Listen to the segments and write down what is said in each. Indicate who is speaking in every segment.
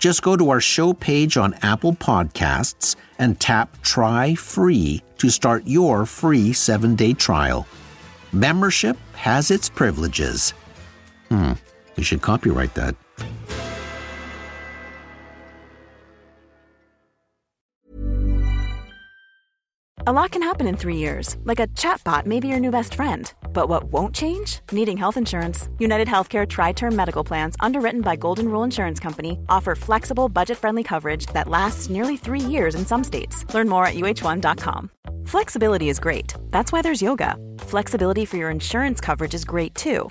Speaker 1: Just go to our show page on Apple Podcasts and tap Try Free to start your free seven day trial. Membership has its privileges. Hmm, you should copyright that.
Speaker 2: A lot can happen in three years, like a chatbot may be your new best friend. But what won't change? Needing health insurance. United Healthcare Tri Term Medical Plans, underwritten by Golden Rule Insurance Company, offer flexible, budget friendly coverage that lasts nearly three years in some states. Learn more at uhone.com. Flexibility is great. That's why there's yoga. Flexibility for your insurance coverage is great too.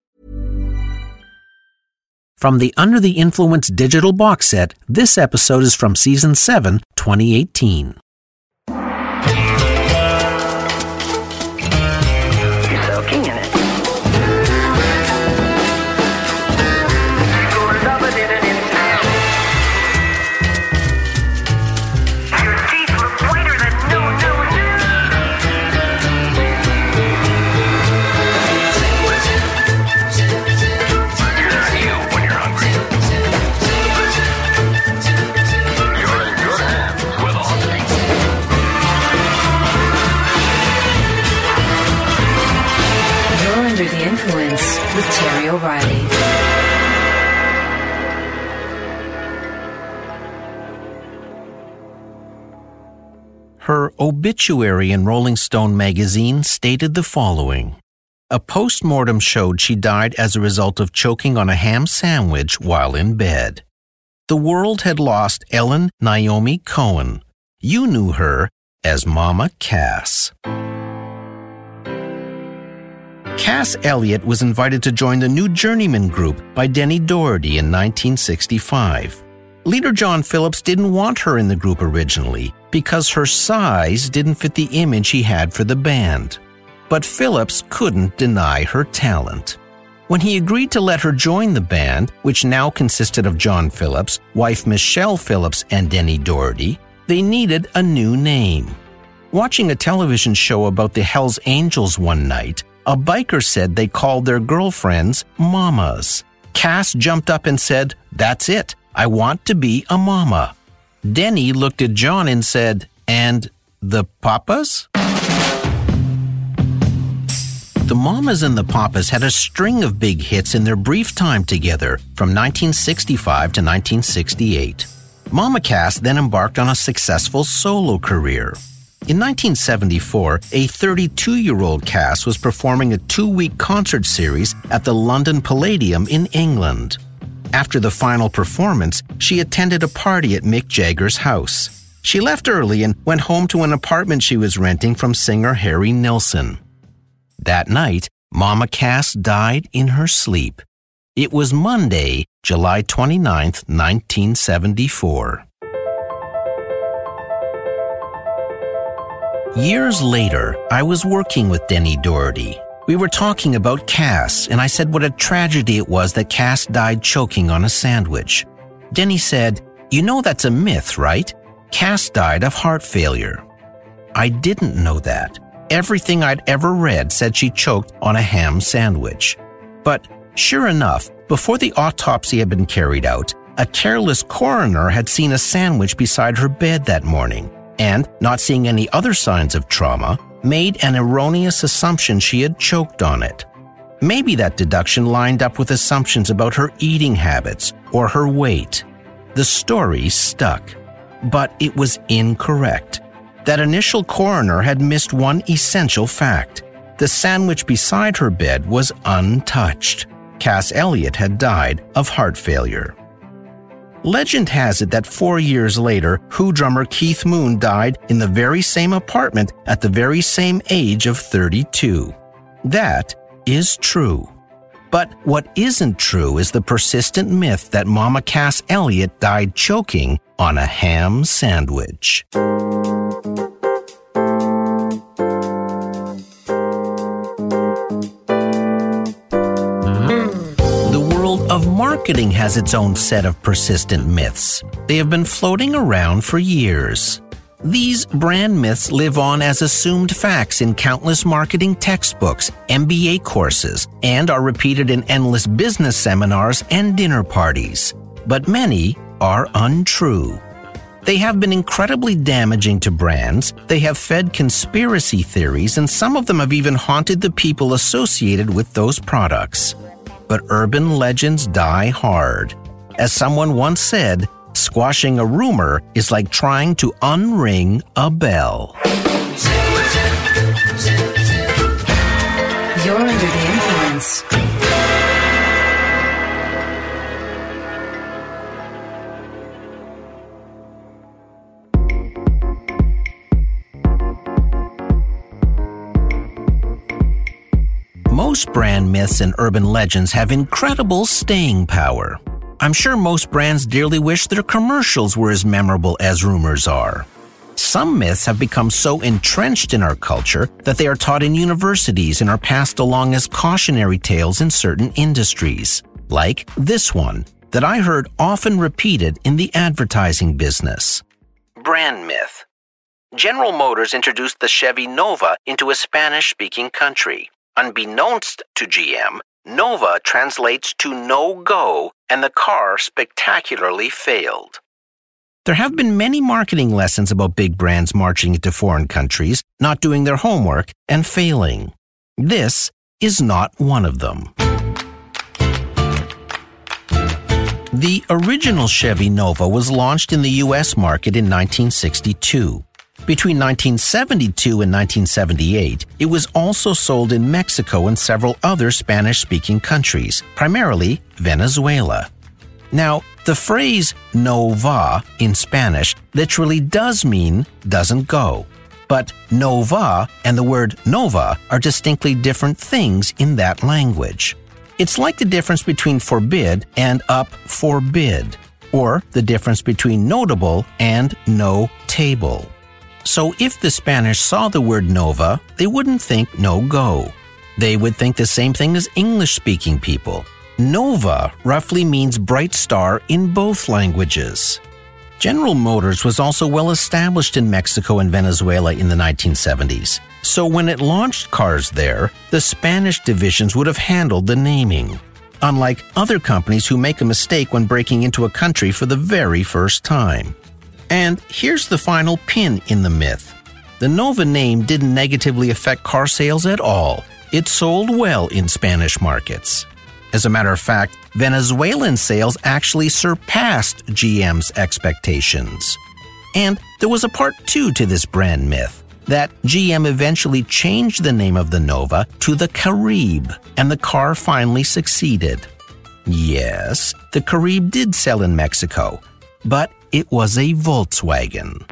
Speaker 1: From the Under the Influence digital box set, this episode is from Season 7, 2018. Obituary in Rolling Stone magazine stated the following A post mortem showed she died as a result of choking on a ham sandwich while in bed. The world had lost Ellen Naomi Cohen. You knew her as Mama Cass. Cass Elliot was invited to join the new Journeymen Group by Denny Doherty in 1965. Leader John Phillips didn't want her in the group originally because her size didn't fit the image he had for the band. But Phillips couldn't deny her talent. When he agreed to let her join the band, which now consisted of John Phillips, wife Michelle Phillips, and Denny Doherty, they needed a new name. Watching a television show about the Hells Angels one night, a biker said they called their girlfriends mamas. Cass jumped up and said, That's it. I want to be a mama. Denny looked at John and said, And the papas? The Mamas and the Papas had a string of big hits in their brief time together from 1965 to 1968. Mama Cass then embarked on a successful solo career. In 1974, a 32 year old Cass was performing a two week concert series at the London Palladium in England. After the final performance, she attended a party at Mick Jagger's house. She left early and went home to an apartment she was renting from singer Harry Nilsson. That night, Mama Cass died in her sleep. It was Monday, July 29th, 1974. Years later, I was working with Denny Doherty. We were talking about Cass, and I said what a tragedy it was that Cass died choking on a sandwich. Denny said, You know that's a myth, right? Cass died of heart failure. I didn't know that. Everything I'd ever read said she choked on a ham sandwich. But sure enough, before the autopsy had been carried out, a careless coroner had seen a sandwich beside her bed that morning and, not seeing any other signs of trauma, made an erroneous assumption she had choked on it. Maybe that deduction lined up with assumptions about her eating habits or her weight. The story stuck, but it was incorrect. That initial coroner had missed one essential fact. The sandwich beside her bed was untouched. Cass Elliot had died of heart failure. Legend has it that four years later, Who drummer Keith Moon died in the very same apartment at the very same age of 32. That is true. But what isn't true is the persistent myth that Mama Cass Elliot died choking on a ham sandwich. Marketing has its own set of persistent myths. They have been floating around for years. These brand myths live on as assumed facts in countless marketing textbooks, MBA courses, and are repeated in endless business seminars and dinner parties. But many are untrue. They have been incredibly damaging to brands, they have fed conspiracy theories, and some of them have even haunted the people associated with those products. But urban legends die hard. As someone once said, squashing a rumor is like trying to unring a bell. Most brand myths and urban legends have incredible staying power. I'm sure most brands dearly wish their commercials were as memorable as rumors are. Some myths have become so entrenched in our culture that they are taught in universities and are passed along as cautionary tales in certain industries, like this one that I heard often repeated in the advertising business. Brand myth. General Motors introduced the Chevy Nova into a Spanish speaking country. Unbeknownst to GM, Nova translates to no go, and the car spectacularly failed. There have been many marketing lessons about big brands marching into foreign countries, not doing their homework, and failing. This is not one of them. The original Chevy Nova was launched in the U.S. market in 1962. Between 1972 and 1978, it was also sold in Mexico and several other Spanish speaking countries, primarily Venezuela. Now, the phrase no va in Spanish literally does mean doesn't go. But no va and the word nova are distinctly different things in that language. It's like the difference between forbid and up forbid, or the difference between notable and no table. So if the Spanish saw the word nova, they wouldn't think no go. They would think the same thing as English speaking people. Nova roughly means bright star in both languages. General Motors was also well established in Mexico and Venezuela in the 1970s. So when it launched cars there, the Spanish divisions would have handled the naming. Unlike other companies who make a mistake when breaking into a country for the very first time. And here's the final pin in the myth. The Nova name didn't negatively affect car sales at all. It sold well in Spanish markets. As a matter of fact, Venezuelan sales actually surpassed GM's expectations. And there was a part two to this brand myth that GM eventually changed the name of the Nova to the Caribe, and the car finally succeeded. Yes, the Caribe did sell in Mexico, but it was a Volkswagen.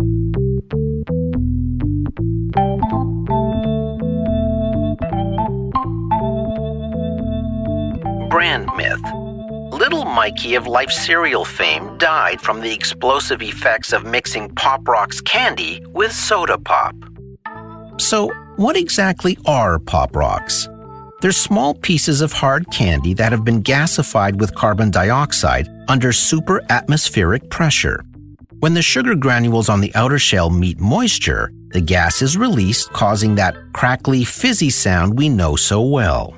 Speaker 1: Brand myth. Little Mikey of Life cereal fame died from the explosive effects of mixing Pop Rocks candy with soda pop. So, what exactly are Pop Rocks? They're small pieces of hard candy that have been gasified with carbon dioxide under super atmospheric pressure. When the sugar granules on the outer shell meet moisture, the gas is released, causing that crackly, fizzy sound we know so well.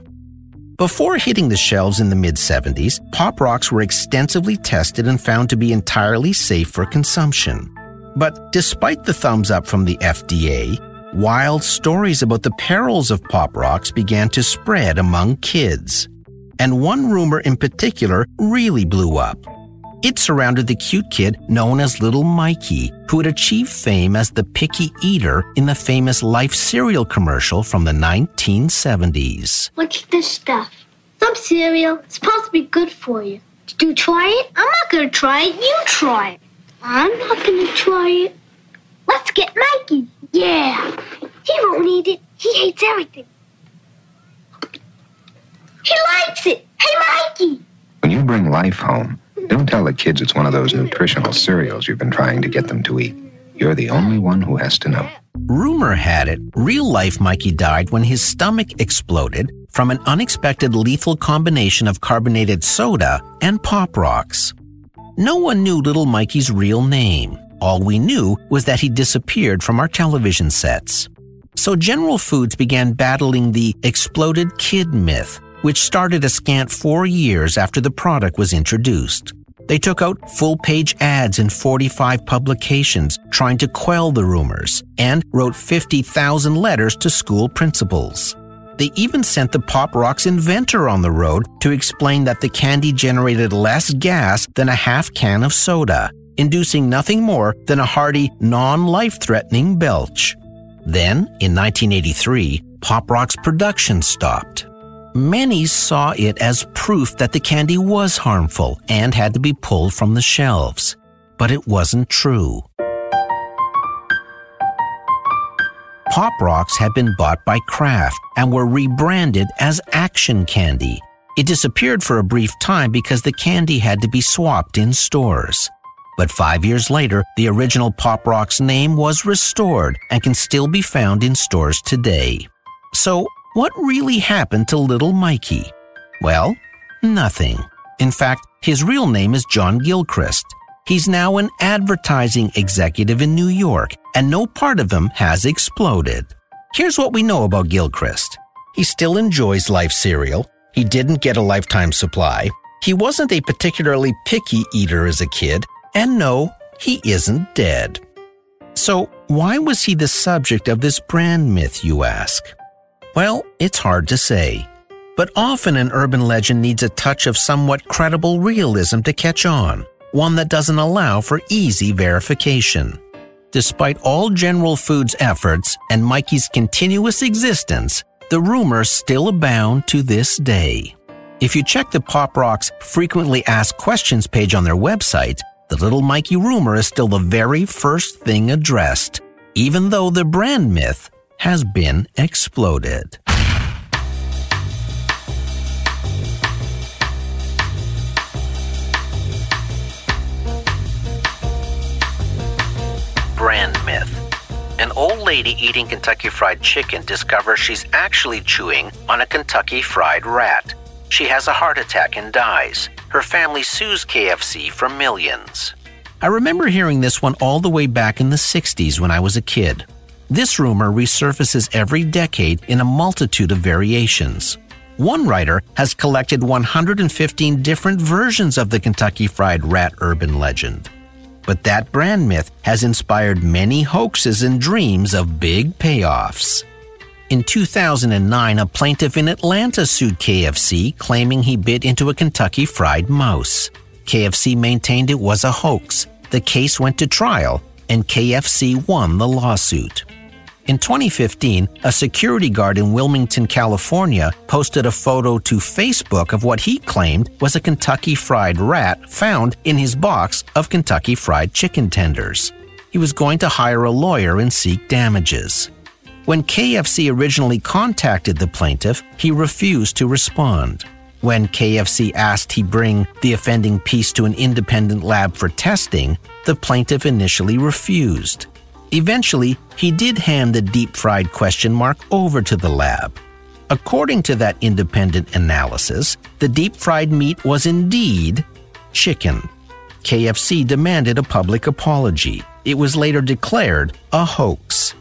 Speaker 1: Before hitting the shelves in the mid 70s, Pop Rocks were extensively tested and found to be entirely safe for consumption. But despite the thumbs up from the FDA, wild stories about the perils of Pop Rocks began to spread among kids. And one rumor in particular really blew up. It surrounded the cute kid known as Little Mikey, who had achieved fame as the picky eater in the famous Life cereal commercial from the 1970s.
Speaker 3: What's this stuff? Some cereal. It's supposed to be good for you. Did you try it? I'm not gonna try it. You try it. I'm not gonna try it. Let's get Mikey. Yeah. He won't eat it. He hates everything. He likes it. Hey, Mikey.
Speaker 4: When you bring life home, don't tell the kids it's one of those nutritional cereals you've been trying to get them to eat. You're the only one who has to know.
Speaker 1: Rumor had it real life Mikey died when his stomach exploded from an unexpected lethal combination of carbonated soda and Pop Rocks. No one knew little Mikey's real name. All we knew was that he disappeared from our television sets. So General Foods began battling the exploded kid myth, which started a scant four years after the product was introduced. They took out full page ads in 45 publications trying to quell the rumors and wrote 50,000 letters to school principals. They even sent the Pop Rocks inventor on the road to explain that the candy generated less gas than a half can of soda, inducing nothing more than a hearty, non life threatening belch. Then, in 1983, Pop Rocks production stopped. Many saw it as proof that the candy was harmful and had to be pulled from the shelves. But it wasn't true. Pop Rocks had been bought by Kraft and were rebranded as Action Candy. It disappeared for a brief time because the candy had to be swapped in stores. But five years later, the original Pop Rocks name was restored and can still be found in stores today. So, what really happened to little Mikey? Well, nothing. In fact, his real name is John Gilchrist. He's now an advertising executive in New York, and no part of him has exploded. Here's what we know about Gilchrist. He still enjoys life cereal. He didn't get a lifetime supply. He wasn't a particularly picky eater as a kid. And no, he isn't dead. So, why was he the subject of this brand myth, you ask? Well, it's hard to say. But often an urban legend needs a touch of somewhat credible realism to catch on, one that doesn't allow for easy verification. Despite all General Foods' efforts and Mikey's continuous existence, the rumors still abound to this day. If you check the Pop Rocks frequently asked questions page on their website, the Little Mikey rumor is still the very first thing addressed, even though the brand myth has been exploded. Brand myth. An old lady eating Kentucky Fried Chicken discovers she's actually chewing on a Kentucky Fried Rat. She has a heart attack and dies. Her family sues KFC for millions. I remember hearing this one all the way back in the 60s when I was a kid. This rumor resurfaces every decade in a multitude of variations. One writer has collected 115 different versions of the Kentucky Fried Rat urban legend. But that brand myth has inspired many hoaxes and dreams of big payoffs. In 2009, a plaintiff in Atlanta sued KFC, claiming he bit into a Kentucky Fried Mouse. KFC maintained it was a hoax. The case went to trial, and KFC won the lawsuit. In 2015, a security guard in Wilmington, California, posted a photo to Facebook of what he claimed was a Kentucky Fried Rat found in his box of Kentucky Fried Chicken tenders. He was going to hire a lawyer and seek damages. When KFC originally contacted the plaintiff, he refused to respond. When KFC asked he bring the offending piece to an independent lab for testing, the plaintiff initially refused. Eventually, he did hand the deep fried question mark over to the lab. According to that independent analysis, the deep fried meat was indeed chicken. KFC demanded a public apology. It was later declared a hoax.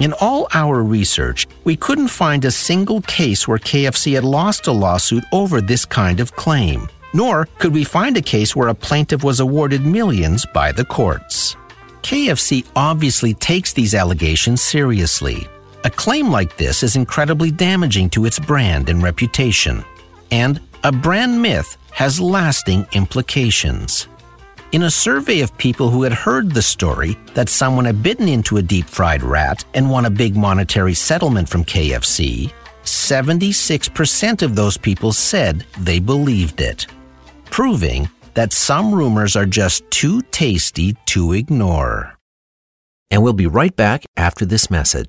Speaker 1: In all our research, we couldn't find a single case where KFC had lost a lawsuit over this kind of claim, nor could we find a case where a plaintiff was awarded millions by the courts. KFC obviously takes these allegations seriously. A claim like this is incredibly damaging to its brand and reputation. And a brand myth has lasting implications. In a survey of people who had heard the story that someone had bitten into a deep fried rat and won a big monetary settlement from KFC, 76% of those people said they believed it, proving that some rumors are just too tasty to ignore.
Speaker 5: And we'll be right back after this message.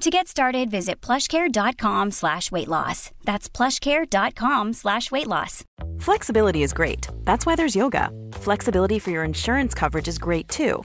Speaker 6: To get started, visit plushcare.com slash weight loss. That's plushcare.com slash weight loss.
Speaker 2: Flexibility is great. That's why there's yoga. Flexibility for your insurance coverage is great too.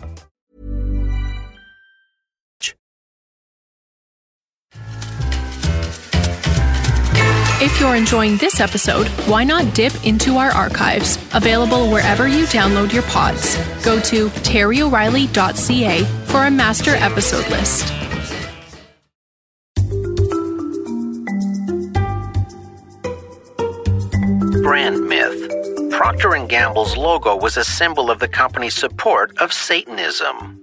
Speaker 7: If you're enjoying this episode, why not dip into our archives, available wherever you download your pods. Go to terryoreilly.ca for a master episode list.
Speaker 1: Brand myth. Procter & Gamble's logo was a symbol of the company's support of Satanism.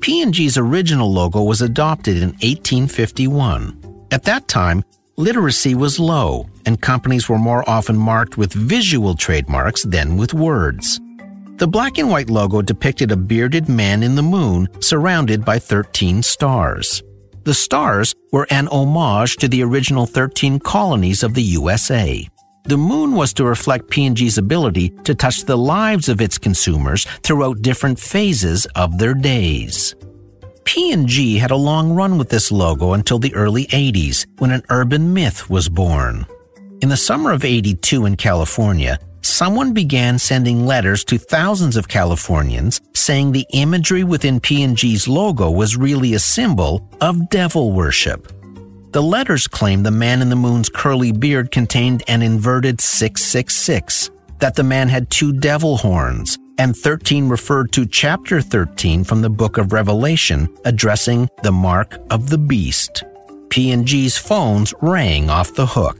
Speaker 1: P&G's original logo was adopted in 1851. At that time, literacy was low, and companies were more often marked with visual trademarks than with words. The black and white logo depicted a bearded man in the moon surrounded by 13 stars. The stars were an homage to the original 13 colonies of the USA. The moon was to reflect P&G's ability to touch the lives of its consumers throughout different phases of their days. P&G had a long run with this logo until the early 80s when an urban myth was born. In the summer of 82 in California, someone began sending letters to thousands of Californians saying the imagery within P&G's logo was really a symbol of devil worship. The letters claimed the man in the moon's curly beard contained an inverted 666, that the man had two devil horns, and 13 referred to chapter 13 from the book of Revelation addressing the mark of the beast. P&G's phones rang off the hook.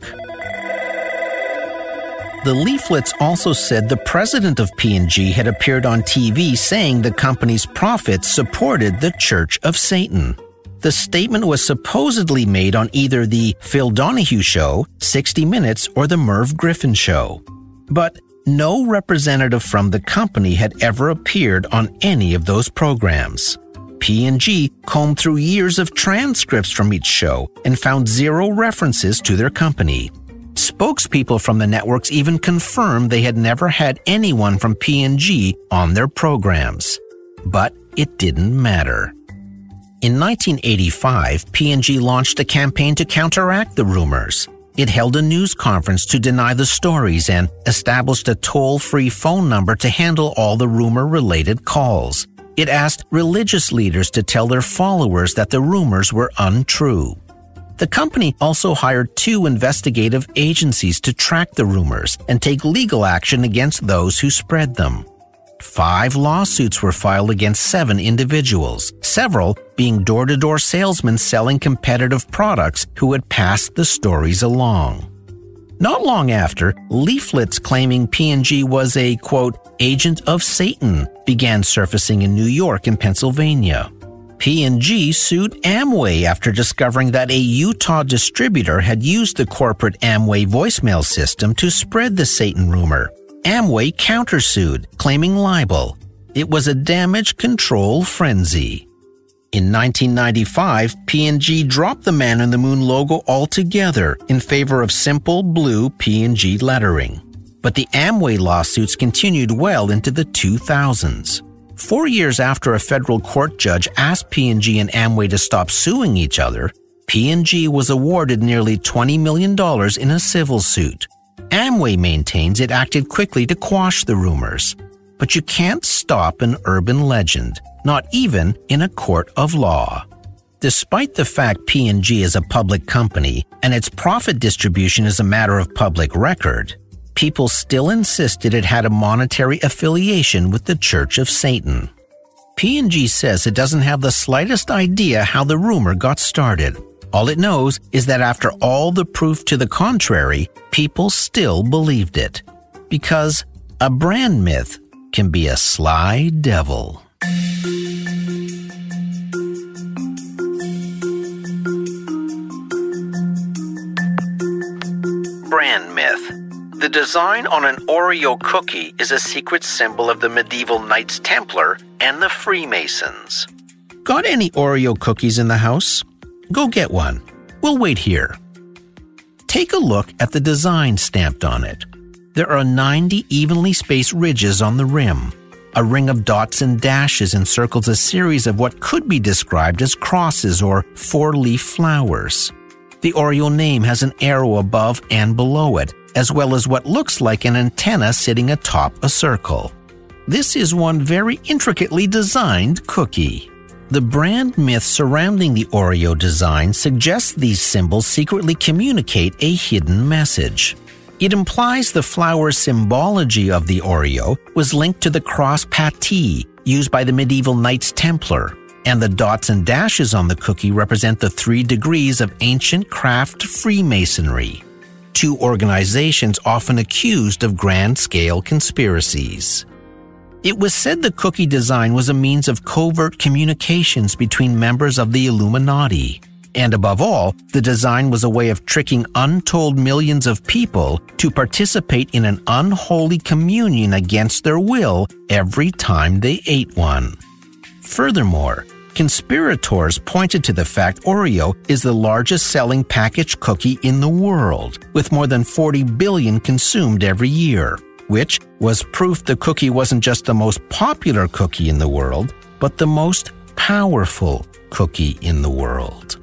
Speaker 1: The leaflets also said the president of P&G had appeared on TV saying the company's profits supported the Church of Satan. the statement was supposedly made on either the Phil Donahue Show, 60 Minutes, or the Merv Griffin Show. But no representative from the company had ever appeared on any of those programs. P&G combed through years of transcripts from each show and found zero references to their company. Spokespeople from the networks even confirmed they had never had anyone from P&G on their programs. But it didn't matter. In 1985, P&G launched a campaign to counteract the rumors. It held a news conference to deny the stories and established a toll-free phone number to handle all the rumor-related calls. It asked religious leaders to tell their followers that the rumors were untrue. The company also hired two investigative agencies to track the rumors and take legal action against those who spread them. Five lawsuits were filed against seven individuals, several being door to door salesmen selling competitive products who had passed the stories along. Not long after, leaflets claiming P&G was a quote, agent of Satan began surfacing in New York and Pennsylvania. P&G sued Amway after discovering that a Utah distributor had used the corporate Amway voicemail system to spread the Satan rumor. Amway countersued, claiming libel. It was a damage control frenzy. In 1995, P&G dropped the Man in the Moon logo altogether in favor of simple blue P&G lettering. But the Amway lawsuits continued well into the 2000s. Four years after a federal court judge asked P&G and Amway to stop suing each other, P&G was awarded nearly $20 million in a civil suit. Amway maintains it acted quickly to quash the rumors. But you can't stop an urban legend, not even in a court of law. Despite the fact P&G is a public company and its profit distribution is a matter of public record, people still insisted it had a monetary affiliation with the Church of Satan. P&G says it doesn't have the slightest idea how the rumor got started. All it knows is that after all the proof to the contrary, people still believed it. Because a brand myth can be a sly devil. Brand myth. The design on an Oreo cookie is a secret symbol of the medieval Knights Templar and the Freemasons. Got any Oreo cookies in the house? Go get one. We'll wait here. Take a look at the design stamped on it. There are 90 evenly spaced ridges on the rim. A ring of dots and dashes encircles a series of what could be described as crosses or four leaf flowers. The Oreo name has an arrow above and below it, as well as what looks like an antenna sitting atop a circle. This is one very intricately designed cookie. The brand myth surrounding the Oreo design suggests these symbols secretly communicate a hidden message. It implies the flower symbology of the Oreo was linked to the cross pattée used by the medieval Knights Templar, and the dots and dashes on the cookie represent the three degrees of ancient craft Freemasonry, two organizations often accused of grand scale conspiracies. It was said the cookie design was a means of covert communications between members of the Illuminati. And above all, the design was a way of tricking untold millions of people to participate in an unholy communion against their will every time they ate one. Furthermore, conspirators pointed to the fact Oreo is the largest selling packaged cookie in the world, with more than 40 billion consumed every year, which was proof the cookie wasn't just the most popular cookie in the world, but the most powerful cookie in the world.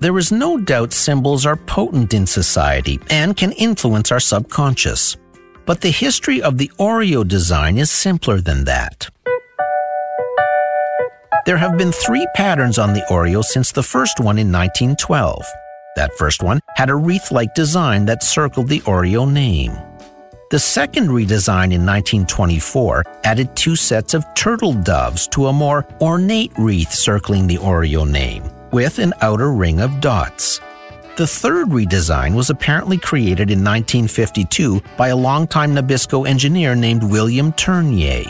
Speaker 1: There is no doubt symbols are potent in society and can influence our subconscious. But the history of the Oreo design is simpler than that. There have been three patterns on the Oreo since the first one in 1912. That first one had a wreath like design that circled the Oreo name. The second redesign in 1924 added two sets of turtle doves to a more ornate wreath circling the Oreo name, with an outer ring of dots. The third redesign was apparently created in 1952 by a longtime Nabisco engineer named William Turnier.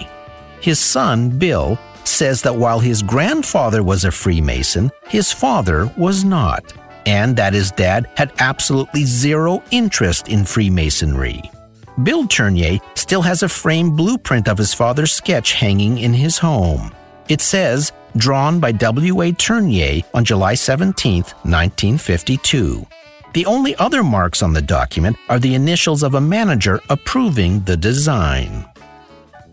Speaker 1: His son, Bill, says that while his grandfather was a Freemason, his father was not, and that his dad had absolutely zero interest in Freemasonry. Bill Turnier still has a framed blueprint of his father's sketch hanging in his home. It says, drawn by W.A. Turnier on July 17, 1952. The only other marks on the document are the initials of a manager approving the design.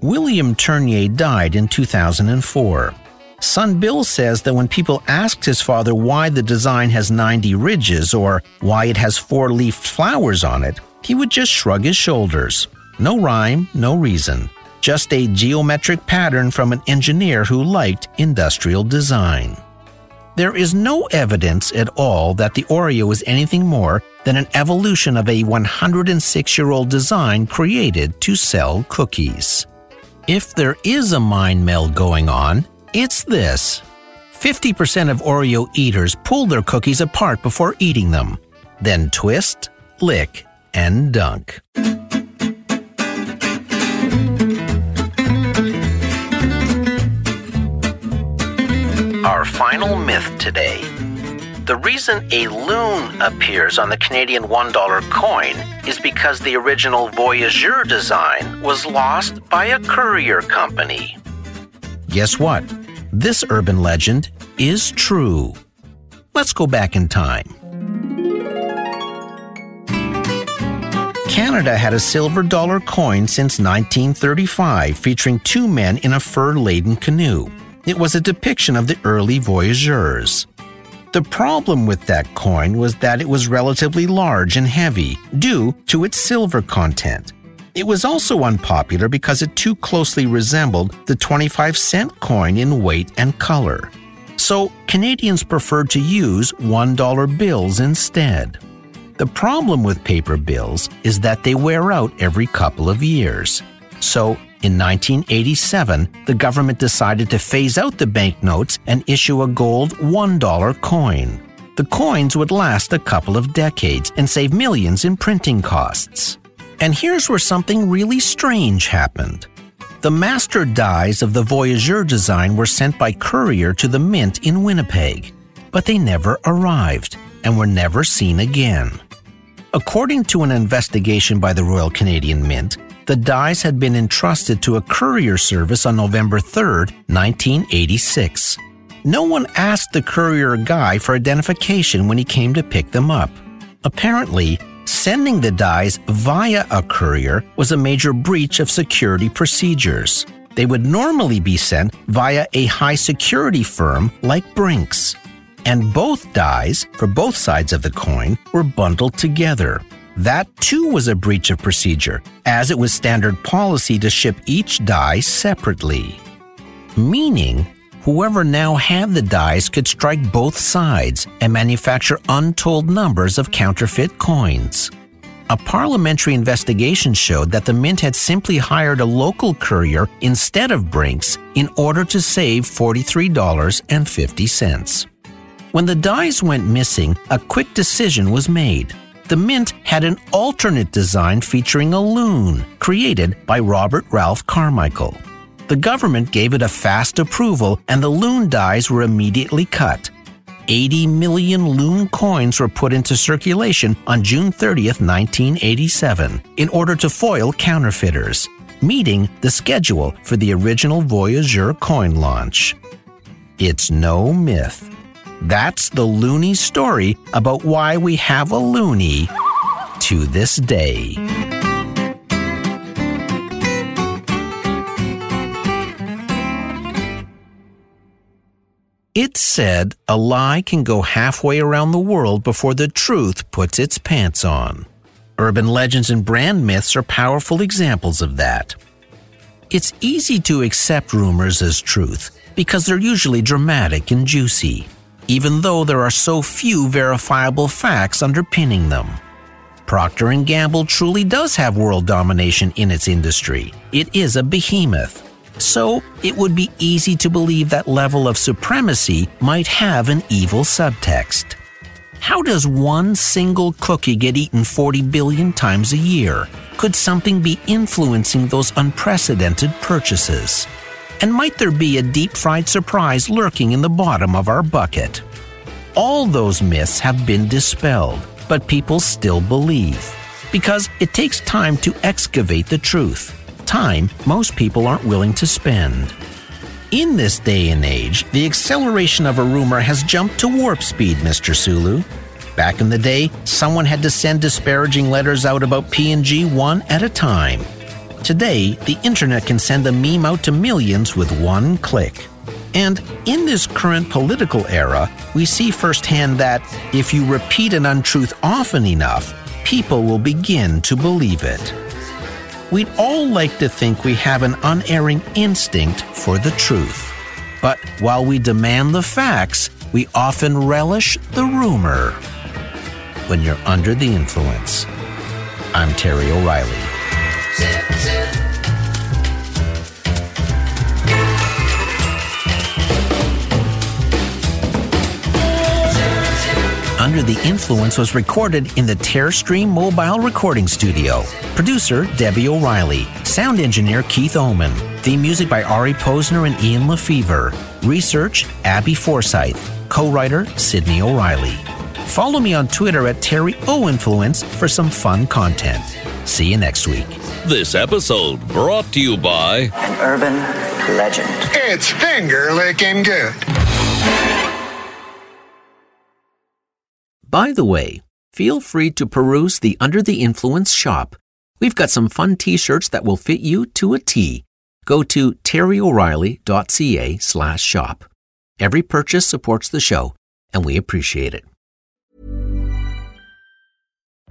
Speaker 1: William Turnier died in 2004. Son Bill says that when people asked his father why the design has 90 ridges or why it has four leafed flowers on it, he would just shrug his shoulders. No rhyme, no reason. Just a geometric pattern from an engineer who liked industrial design. There is no evidence at all that the Oreo is anything more than an evolution of a 106 year old design created to sell cookies. If there is a mind meld going on, it's this 50% of Oreo eaters pull their cookies apart before eating them, then twist, lick, and dunk. Our final myth today. The reason a loon appears on the Canadian $1 coin is because the original Voyageur design was lost by a courier company. Guess what? This urban legend is true. Let's go back in time. Canada had a silver dollar coin since 1935 featuring two men in a fur laden canoe. It was a depiction of the early voyageurs. The problem with that coin was that it was relatively large and heavy due to its silver content. It was also unpopular because it too closely resembled the 25 cent coin in weight and color. So Canadians preferred to use $1 bills instead. The problem with paper bills is that they wear out every couple of years. So in 1987, the government decided to phase out the banknotes and issue a gold $1 coin. The coins would last a couple of decades and save millions in printing costs. And here's where something really strange happened. The master dies of the Voyageur design were sent by courier to the mint in Winnipeg, but they never arrived and were never seen again. According to an investigation by the Royal Canadian Mint, the dies had been entrusted to a courier service on November 3, 1986. No one asked the courier guy for identification when he came to pick them up. Apparently, sending the dies via a courier was a major breach of security procedures. They would normally be sent via a high security firm like Brinks. And both dies, for both sides of the coin, were bundled together. That too was a breach of procedure, as it was standard policy to ship each die separately. Meaning, whoever now had the dies could strike both sides and manufacture untold numbers of counterfeit coins. A parliamentary investigation showed that the mint had simply hired a local courier instead of Brinks in order to save $43.50. When the dies went missing, a quick decision was made the Mint had an alternate design featuring a loon, created by Robert Ralph Carmichael. The government gave it a fast approval, and the loon dies were immediately cut. 80 million loon coins were put into circulation on June 30th, 1987, in order to foil counterfeiters, meeting the schedule for the original Voyageur coin launch. It's no myth. That's the loony story about why we have a loonie to this day. It's said a lie can go halfway around the world before the truth puts its pants on. Urban legends and brand myths are powerful examples of that. It's easy to accept rumors as truth because they're usually dramatic and juicy even though there are so few verifiable facts underpinning them. Procter & Gamble truly does have world domination in its industry. It is a behemoth. So, it would be easy to believe that level of supremacy might have an evil subtext. How does one single cookie get eaten 40 billion times a year? Could something be influencing those unprecedented purchases? And might there be a deep fried surprise lurking in the bottom of our bucket? All those myths have been dispelled, but people still believe. Because it takes time to excavate the truth. Time most people aren't willing to spend. In this day and age, the acceleration of a rumor has jumped to warp speed, Mr. Sulu. Back in the day, someone had to send disparaging letters out about P&G one at a time. Today, the internet can send a meme out to millions with one click. And in this current political era, we see firsthand that if you repeat an untruth often enough, people will begin to believe it. We'd all like to think we have an unerring instinct for the truth. But while we demand the facts, we often relish the rumor. When you're under the influence. I'm Terry O'Reilly. Under the Influence was recorded in the Tearstream Mobile Recording Studio. Producer Debbie O'Reilly. Sound engineer Keith Oman. Theme music by Ari Posner and Ian LeFeuvre. Research Abby Forsyth. Co-writer Sydney O'Reilly. Follow me on Twitter at Terry O Influence for some fun content. See you next week.
Speaker 8: This episode brought to you by
Speaker 9: An urban legend.
Speaker 10: It's finger licking good.
Speaker 5: By the way, feel free to peruse the Under the Influence shop. We've got some fun t-shirts that will fit you to a T. Go to terryoreilly.ca slash shop. Every purchase supports the show, and we appreciate it.